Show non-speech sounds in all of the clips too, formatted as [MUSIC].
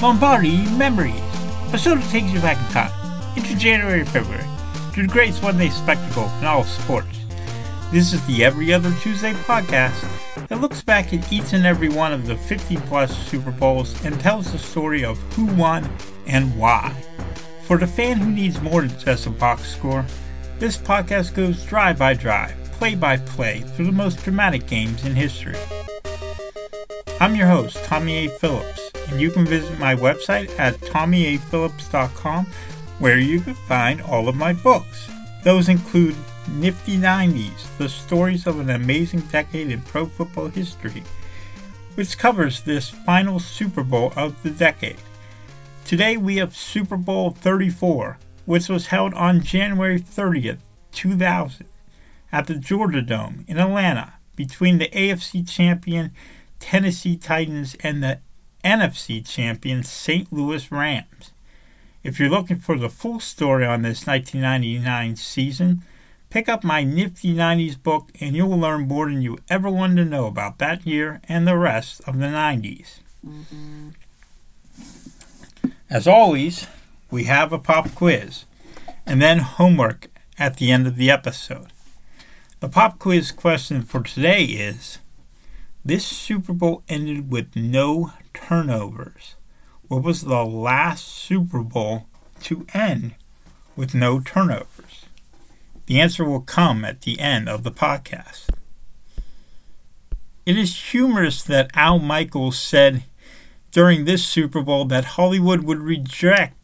Lombardi Memories, a show that takes you back in time, into January February, to the greatest one day spectacle in all of sports. This is the Every Other Tuesday podcast that looks back at each and every one of the 50 plus Super Bowls and tells the story of who won and why. For the fan who needs more than just a box score, this podcast goes drive by drive, play by play, through the most dramatic games in history. I'm your host, Tommy A. Phillips, and you can visit my website at tommyaphillips.com where you can find all of my books. Those include Nifty 90s, the stories of an amazing decade in pro football history, which covers this final Super Bowl of the decade. Today we have Super Bowl 34, which was held on January 30th, 2000, at the Georgia Dome in Atlanta between the AFC champion Tennessee Titans, and the NFC champion St. Louis Rams. If you're looking for the full story on this 1999 season, pick up my Nifty 90s book and you will learn more than you ever wanted to know about that year and the rest of the 90s. Mm-hmm. As always, we have a pop quiz and then homework at the end of the episode. The pop quiz question for today is this Super Bowl ended with no turnovers. What was the last Super Bowl to end with no turnovers? The answer will come at the end of the podcast. It is humorous that Al Michaels said during this Super Bowl that Hollywood would reject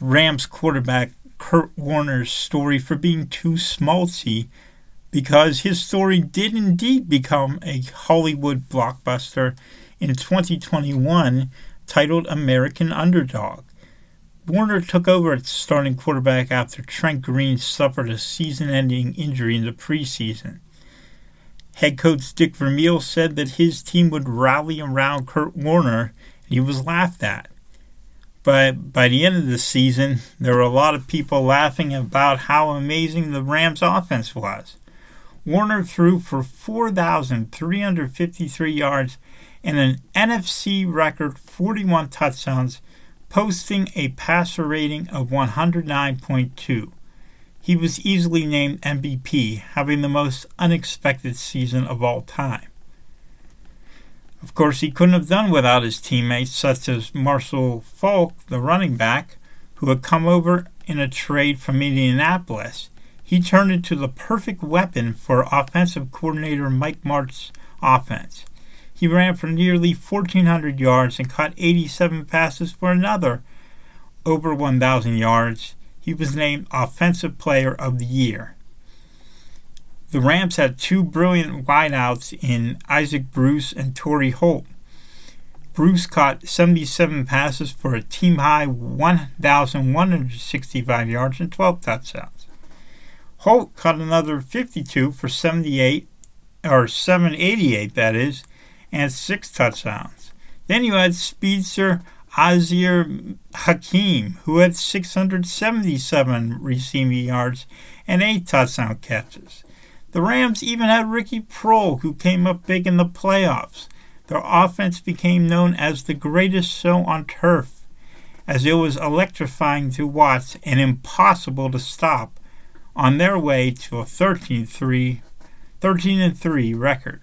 Rams quarterback Kurt Warner's story for being too schmaltzy because his story did indeed become a Hollywood blockbuster in 2021 titled American Underdog. Warner took over as starting quarterback after Trent Green suffered a season ending injury in the preseason. Head coach Dick Vermeil said that his team would rally around Kurt Warner, and he was laughed at. But by the end of the season, there were a lot of people laughing about how amazing the Rams' offense was. Warner threw for 4,353 yards and an NFC record 41 touchdowns, posting a passer rating of 109.2. He was easily named MVP, having the most unexpected season of all time. Of course, he couldn't have done without his teammates such as Marshall Faulk, the running back, who had come over in a trade from Indianapolis he turned into the perfect weapon for offensive coordinator Mike Martz's offense. He ran for nearly 1,400 yards and caught 87 passes for another over 1,000 yards. He was named Offensive Player of the Year. The Rams had two brilliant wideouts in Isaac Bruce and Torry Holt. Bruce caught 77 passes for a team high 1,165 yards and 12 touchdowns. Holt caught another 52 for 78, or 788, that is, and six touchdowns. Then you had speedster Az-Zahir Hakim, who had 677 receiving yards and eight touchdown catches. The Rams even had Ricky Proehl, who came up big in the playoffs. Their offense became known as the greatest show on turf, as it was electrifying to watch and impossible to stop on their way to a 13 3 13 and 3 record.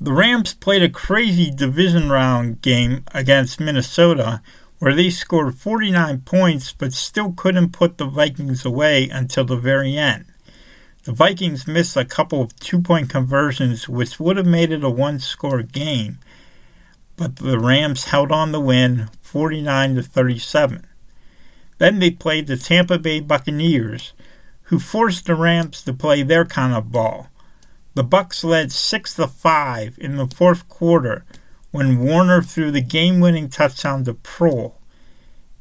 The Rams played a crazy division round game against Minnesota where they scored 49 points but still couldn't put the Vikings away until the very end. The Vikings missed a couple of two point conversions, which would have made it a one score game, but the Rams held on to win 49 to 37. Then they played the Tampa Bay Buccaneers, who forced the Rams to play their kind of ball. The Bucs led 6 to 5 in the fourth quarter when Warner threw the game-winning touchdown to Proehl.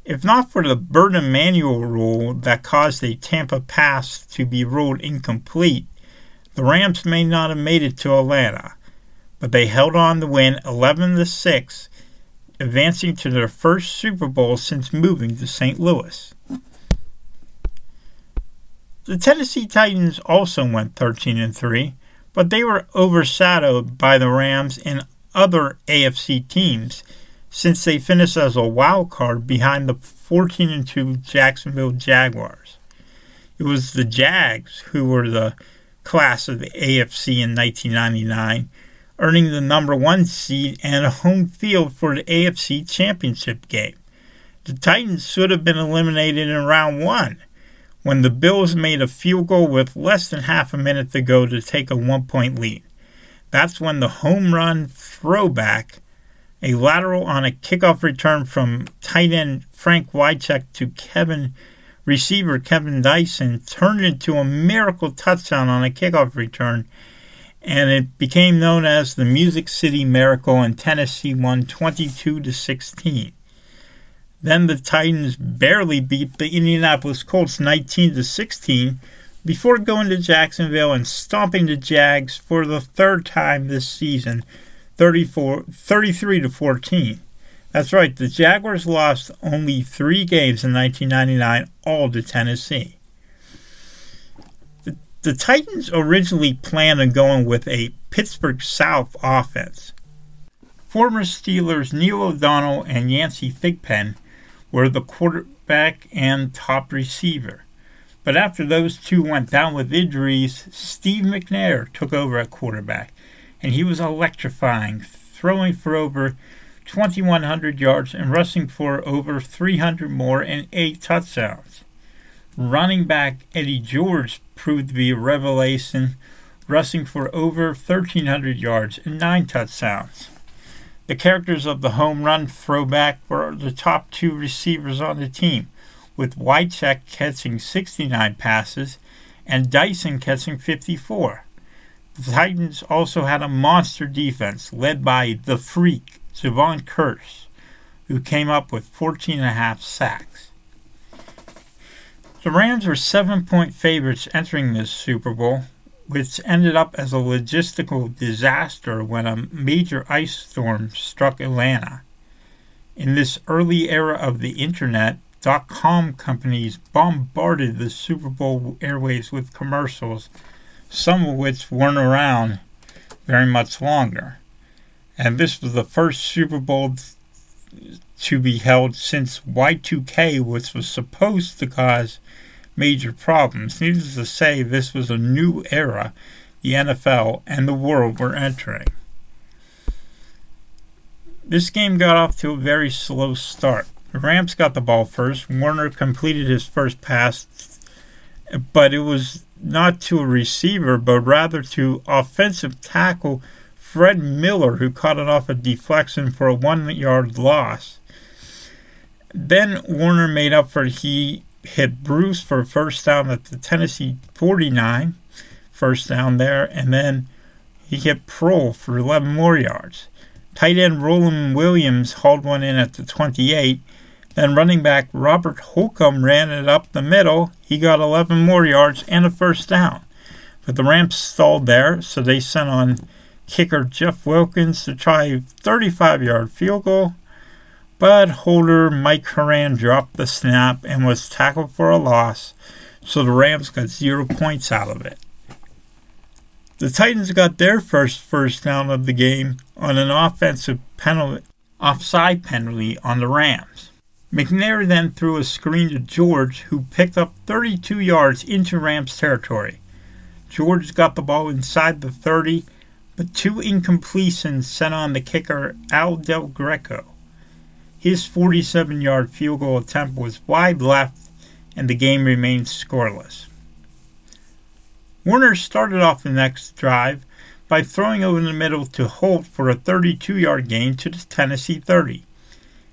If not for the Bert Emanuel rule that caused a Tampa pass to be ruled incomplete, the Rams may not have made it to Atlanta, but they held on to win 11 to 6 advancing to their first Super Bowl since moving to St. Louis. The Tennessee Titans also went 13 and 3, but they were overshadowed by the Rams and other AFC teams since they finished as a wild card behind the 14 and 2 Jacksonville Jaguars. It was the Jags who were the class of the AFC in 1999 earning the number one seed and a home field for the AFC Championship game. The Titans should have been eliminated in round one when the Bills made a field goal with less than half a minute to go to take a one point lead. That's when the home run throwback, a lateral on a kickoff return from tight end Frank Wycheck to Kevin receiver Kevin Dyson, turned into a miracle touchdown on a kickoff return and it became known as the Music City Miracle, and Tennessee won 22 to 16. Then the Titans barely beat the Indianapolis Colts 19 to 16 before going to Jacksonville and stomping the Jags for the third time this season, 34, 33 to 14. That's right, the Jaguars lost only three games in 1999, all to Tennessee. The Titans originally planned on going with a Pittsburgh South offense. Former Steelers Neil O'Donnell and Yancey Thigpen were the quarterback and top receiver. But after those two went down with injuries, Steve McNair took over at quarterback, and he was electrifying, throwing for over 2,100 yards and rushing for over 300 more and eight touchdowns. Running back Eddie George proved to be a revelation, rushing for over 1,300 yards and nine touchdowns. The characters of the home run throwback were the top two receivers on the team, with Wycheck catching 69 passes and Dyson catching 54. The Titans also had a monster defense led by the freak, Jevon Kearse, who came up with 14 and a half sacks. The Rams were seven point favorites entering this Super Bowl, which ended up as a logistical disaster when a major ice storm struck Atlanta. In this early era of the internet, dot com companies bombarded the Super Bowl airways with commercials, some of which weren't around very much longer. And this was the first Super Bowl to be held since Y2K, which was supposed to cause major problems. Needless to say, this was a new era the NFL and the world were entering. This game got off to a very slow start. The Rams got the ball first. Warner completed his first pass, but it was not to a receiver, but rather to offensive tackle Fred Miller, who caught it off a deflection for a one yard loss. Then Warner made up for he hit Bruce for a first down at the Tennessee 49, first down there, and then he hit Proehl for 11 more yards. Tight end Roland Williams hauled one in at the 28. Then running back Robert Holcomb ran it up the middle. He got 11 more yards and a first down. But the Rams stalled there, so they sent on kicker Jeff Wilkins to try a 35 yard field goal. But holder Mike Horan dropped the snap and was tackled for a loss, so the Rams got zero points out of it. The Titans got their first first down of the game on an offensive penalty, offside penalty on the Rams. McNair then threw a screen to George, who picked up 32 yards into Rams territory. George got the ball inside the 30, but two incompletions sent on the kicker Al Del Greco. His 47 yard field goal attempt was wide left, and the game remained scoreless. Warner started off the next drive by throwing over the middle to Holt for a 32 yard gain to the Tennessee 30.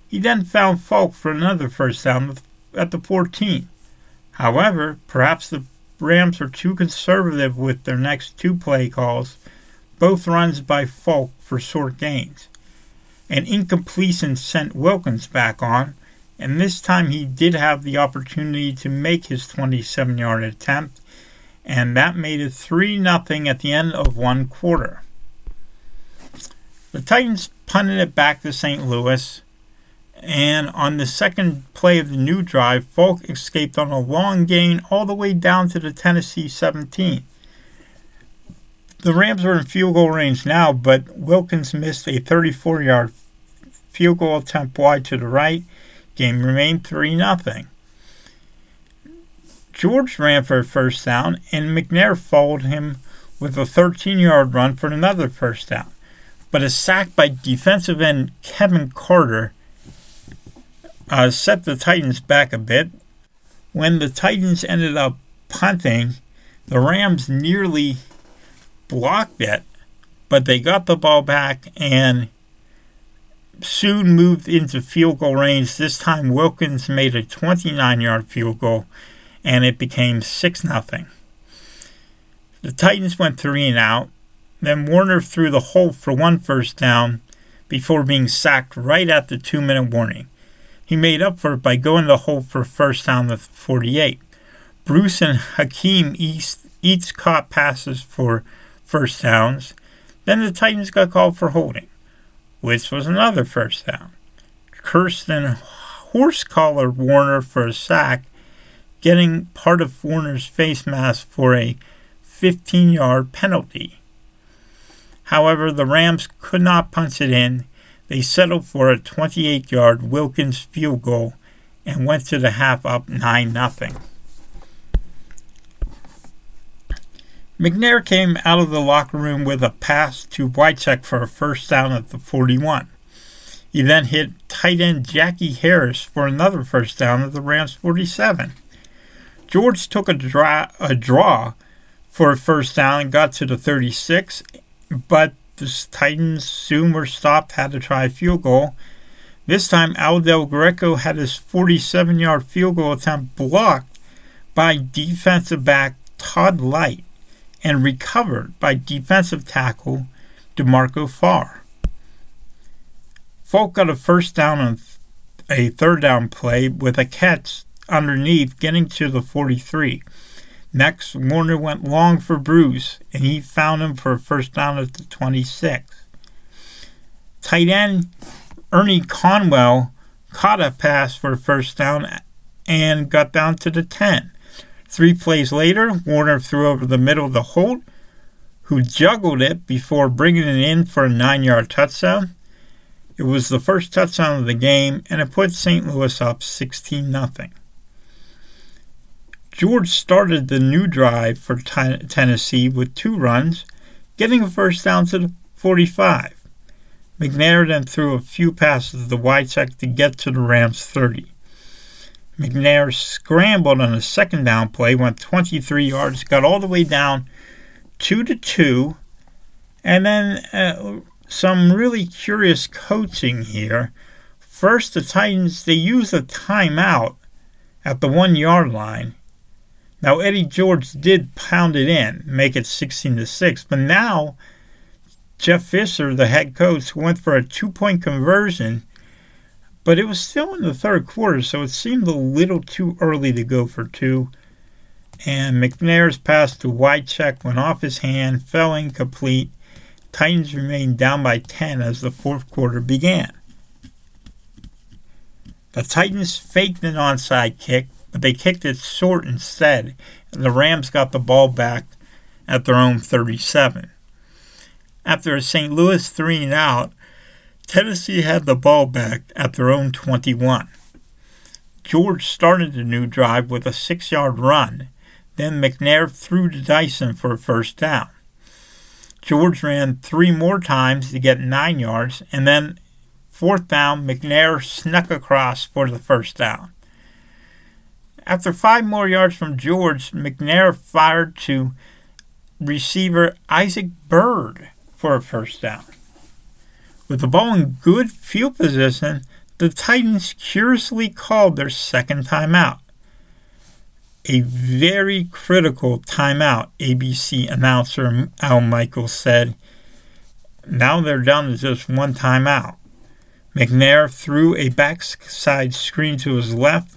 He then found Faulk for another first down at the 14. However, perhaps the Rams were too conservative with their next two play calls, both runs by Faulk for short gains. An incompletion sent Wilkins back on, and this time he did have the opportunity to make his 27 yard attempt, and that made it 3 0 at the end of one quarter. The Titans punted it back to St. Louis, and on the second play of the new drive, Faulk escaped on a long gain all the way down to the Tennessee 17. The Rams were in field goal range now, but Wilkins missed a 34 yard field goal attempt wide to the right. Game remained 3 0. George ran for a first down, and McNair followed him with a 13 yard run for another first down. But a sack by defensive end Kevin Carter uh, set the Titans back a bit. When the Titans ended up punting, the Rams nearly blocked it, but they got the ball back and soon moved into field goal range. This time, Wilkins made a 29 yard field goal, and it became 6 0. The Titans went three and out. Then Warner threw the Holt for one first down before being sacked right at the two minute warning. He made up for it by going to the Holt for first down with 48. Bruce and Hakim each caught passes for first downs. Then the Titans got called for holding, which was another first down. Kirsten horse collared Warner for a sack, getting part of Warner's face mask for a 15 yard penalty. However, the Rams could not punch it in they settled for a 28 yard Wilkins field goal and went to the half up 9 0. McNair came out of the locker room with a pass to Wycheck for a first down at the 41. He then hit tight end Jackie Harris for another first down at the Rams 47. George took a draw, a draw for a first down and got to the 36, but the Titans soon were stopped, had to try a field goal. This time, Al Del Greco had his 47 yard field goal attempt blocked by defensive back Todd Lyght and recovered by defensive tackle DeMarco Farr. Faulk got a first down on a third down play with a catch underneath getting to the 43. Next, Warner went long for Bruce, and he found him for a first down at the 26. Tight end Ernie Conwell caught a pass for a first down and got down to the 10. Three plays later, Warner threw over the middle the Holt, who juggled it before bringing it in for a nine yard touchdown. It was the first touchdown of the game, and it put St. Louis up 16 0. George started the new drive for t- Tennessee with two runs, getting a first down to the 45. McNair then threw a few passes to Wycheck to get to the Rams 30. McNair scrambled on a second down play, went 23 yards, got all the way down 2 to 2, and then uh, some really curious coaching here. First, the Titans they use a timeout at the one yard line. Now Eddie George did pound it in, make it 16 to 6, but now Jeff Fisher, the head coach, went for a two-point conversion, but it was still in the third quarter, so it seemed a little too early to go for two. And McNair's pass to Wycheck went off his hand, fell incomplete. Titans remained down by 10 as the fourth quarter began. The Titans faked an onside kick, but they kicked it short instead, and the Rams got the ball back at their own 37. After a St. Louis three and out, Tennessee had the ball back at their own 21. George started the new drive with a six yard run. Then McNair threw to Dyson for a first down. George ran three more times to get nine yards, and then fourth down, McNair snuck across for the first down. After five more yards from George, McNair fired to receiver Isaac Byrd for a first down. With the ball in good field position, the Titans curiously called their second timeout. A very critical timeout, ABC announcer Al Michaels said. Now they're down to just one timeout. McNair threw a backside screen to his left,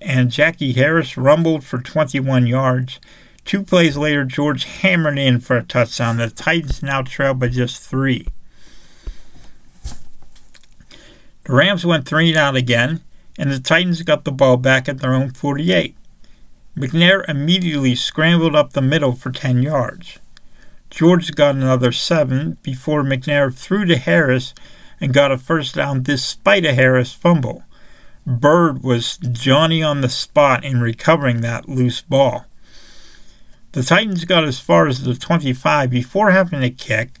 and Jackie Harris rumbled for 21 yards. Two plays later, George hammered in for a touchdown. The Titans now trail by just three. The Rams went three and out again, and the Titans got the ball back at their own 48. McNair immediately scrambled up the middle for 10 yards. George got another seven before McNair threw to Harris and got a first down despite a Harris fumble. Byrd was Johnny on the spot in recovering that loose ball. The Titans got as far as the 25 before having a kick.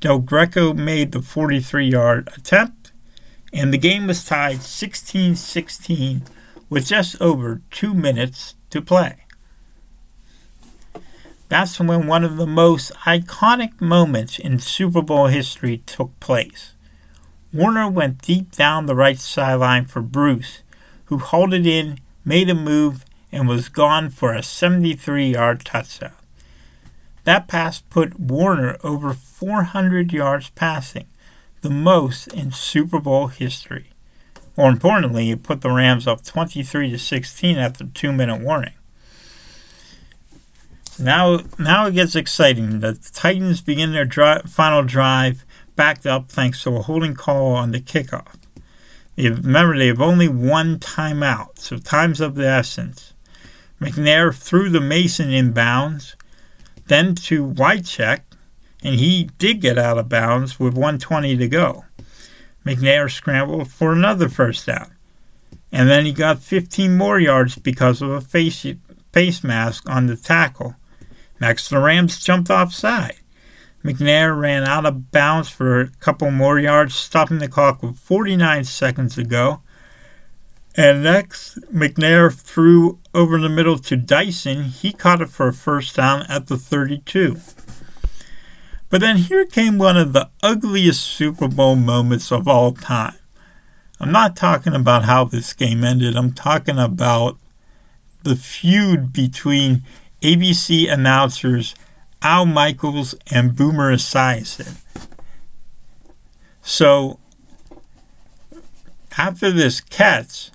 Del Greco made the 43 yard attempt, and the game was tied 16 16 with just over two minutes to play. That's when one of the most iconic moments in Super Bowl history took place. Warner went deep down the right sideline for Bruce, who hauled it in, made a move, and was gone for a 73 yard touchdown. That pass put Warner over 400 yards passing, the most in Super Bowl history. More importantly, it put the Rams up 23 to 16 after 2 minute warning. Now, now it gets exciting. The Titans begin their final drive backed up thanks to a holding call on the kickoff. Remember, they have only one timeout, so time's of the essence. McNair threw the Mason inbounds, then to Wycheck, and he did get out of bounds with 120 to go. McNair scrambled for another first down, and then he got 15 more yards because of a face, face mask on the tackle. Next, the Rams jumped offside. McNair ran out of bounds for a couple more yards, stopping the clock with 49 seconds to go. And next, McNair threw over the middle to Dyson. He caught it for a first down at the 32. But then here came one of the ugliest Super Bowl moments of all time. I'm not talking about how this game ended, I'm talking about the feud between ABC announcers Al Michaels and Boomer Esiason. So after this catch,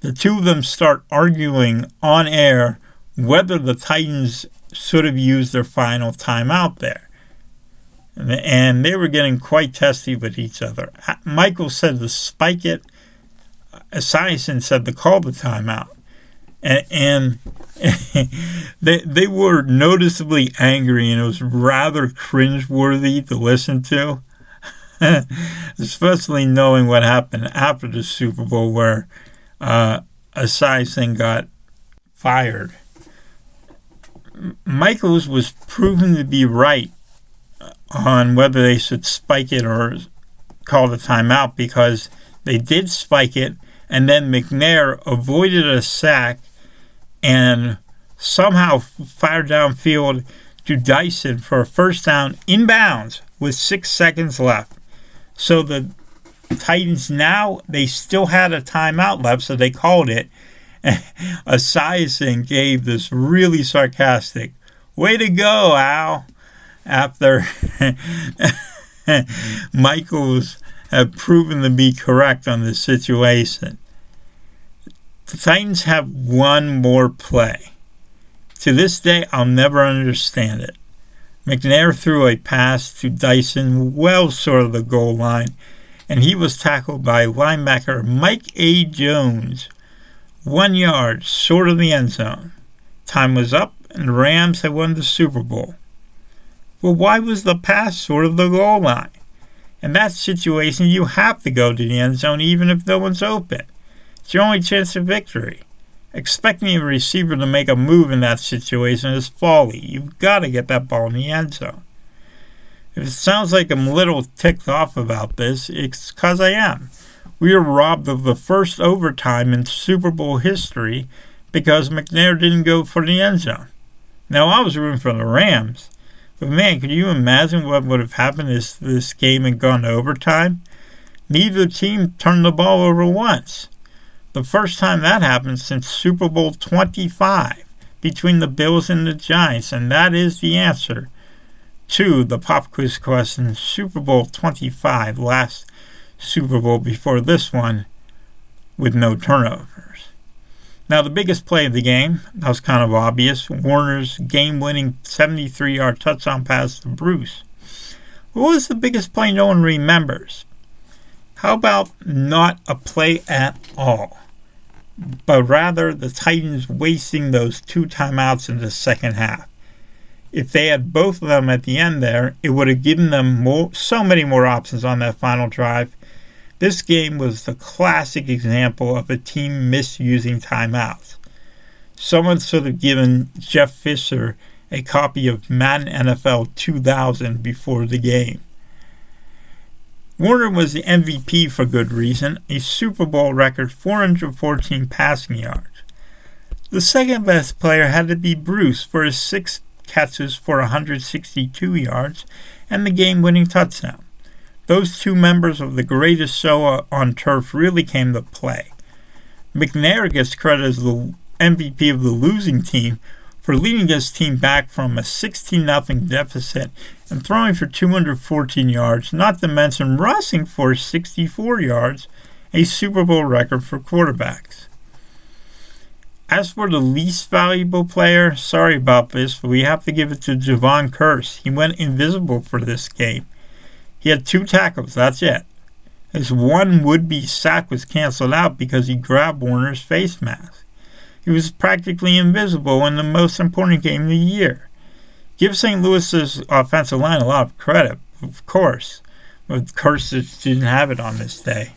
the two of them start arguing on air whether the Titans should have used their final timeout there. And they were getting quite testy with each other. Michael said to spike it. Esiason said to call the timeout. And, and [LAUGHS] they they were noticeably angry, and it was rather cringeworthy to listen to, [LAUGHS] especially knowing what happened after the Super Bowl, where uh, Esiason got fired. Michaels was proven to be right on whether they should spike it or call the timeout because they did spike it, and then McNair avoided a sack and somehow fired downfield to Dyson for a first down inbounds with six seconds left. So the Titans now they still had a timeout left, so they called it. [LAUGHS] Esiason gave this really sarcastic, "Way to go, Al!" After [LAUGHS] Michaels had proven to be correct on this situation. The Titans have one more play. To this day, I'll never understand it. McNair threw a pass to Dyson well short of the goal line, and he was tackled by linebacker Mike A. Jones, one yard short of the end zone. Time was up, and the Rams had won the Super Bowl. Well, why was the pass short of the goal line? In that situation, you have to go to the end zone even if no one's open. It's your only chance of victory. Expecting a receiver to make a move in that situation is folly. You've got to get that ball in the end zone. If it sounds like I'm a little ticked off about this, it's because I am. We were robbed of the first overtime in Super Bowl history because McNair didn't go for the end zone. Now, I was rooting for the Rams, but man, could you imagine what would have happened if this game had gone to overtime? Neither team turned the ball over once. The first time that happened since Super Bowl 25 between the Bills and the Giants, and that is the answer to the pop quiz question Super Bowl 25, last Super Bowl before this one, with no turnovers. Now, the biggest play of the game, that was kind of obvious Warner's game winning 73 yard touchdown pass to Bruce. What was the biggest play no one remembers? How about not a play at all, but rather the Titans wasting those two timeouts in the second half? if they had both of them at the end there, it would have given them more, so many more options on that final drive. This game was the classic example of a team misusing timeouts. Someone should have given Jeff Fisher a copy of Madden NFL 2000 before the game. Warner was the MVP for good reason, a Super Bowl record 414 passing yards. The second best player had to be Bruce for his six catches for 162 yards and the game winning touchdown. Those two members of the greatest show on turf really came to play. McNair gets credit as the MVP of the losing team for leading his team back from a 16 0 deficit and throwing for 214 yards, not to mention rushing for 64 yards, a Super Bowl record for quarterbacks. As for the least valuable player, sorry about this, but we have to give it to Jevon Kearse. He went invisible for this game. He had two tackles, that's it. His one would be sack was canceled out because he grabbed Warner's face mask. He was practically invisible in the most important game of the year. Give St. Louis's offensive line a lot of credit, of course, but Kearse didn't have it on this day.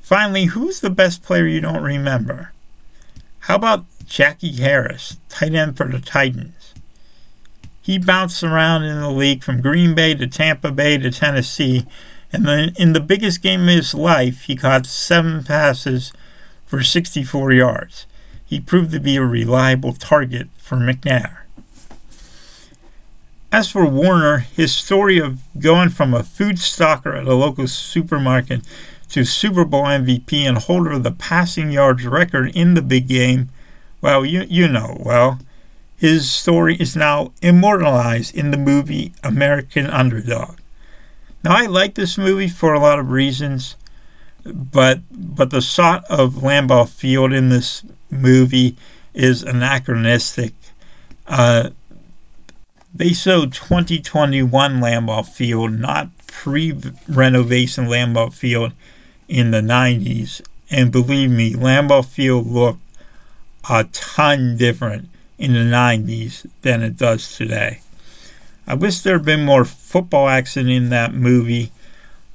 Finally, who's the best player you don't remember? How about Jackie Harris, tight end for the Titans? He bounced around in the league from Green Bay to Tampa Bay to Tennessee, and then in the biggest game of his life, he caught seven passes for 64 yards. He proved to be a reliable target for McNair. As for Warner, his story of going from a food stalker at a local supermarket to Super Bowl MVP and holder of the passing yards record in the big game, well, you, you know, well, his story is now immortalized in the movie American Underdog. Now, I like this movie for a lot of reasons, but but the shot of Lambeau Field in this movie is anachronistic. Uh, they showed 2021 Lambeau Field, not pre-renovation Lambeau Field, in the 90s. And believe me, Lambeau Field looked a ton different in the 90s than it does today. I wish there had been more football action in that movie,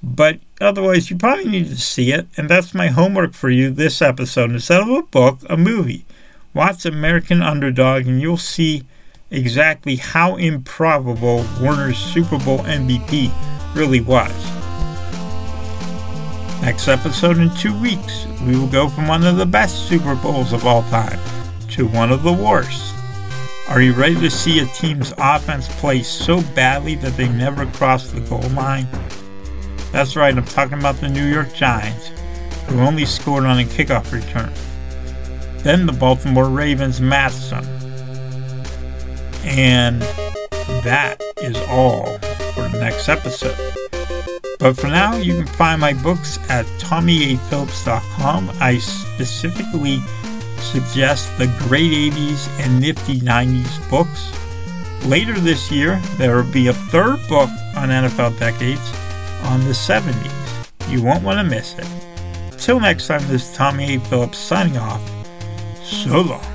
but otherwise, you probably need to see it. And that's my homework for you this episode. Instead of a book, a movie. Watch American Underdog, and you'll see exactly how improbable Warner's Super Bowl MVP really was. Next episode in two weeks, we will go from one of the best Super Bowls of all time to one of the worst. Are you ready to see a team's offense play so badly that they never cross the goal line? That's right, I'm talking about the New York Giants, who only scored on a kickoff return. Then the Baltimore Ravens matched them. And that is all for the next episode. But for now, you can find my books at TommyAPhillips.com. I specifically suggest the great 80s and nifty 90s books. Later this year, there will be a third book on NFL decades on the 70s. You won't want to miss it. Till next time, this is Tommy A. Phillips signing off. So long.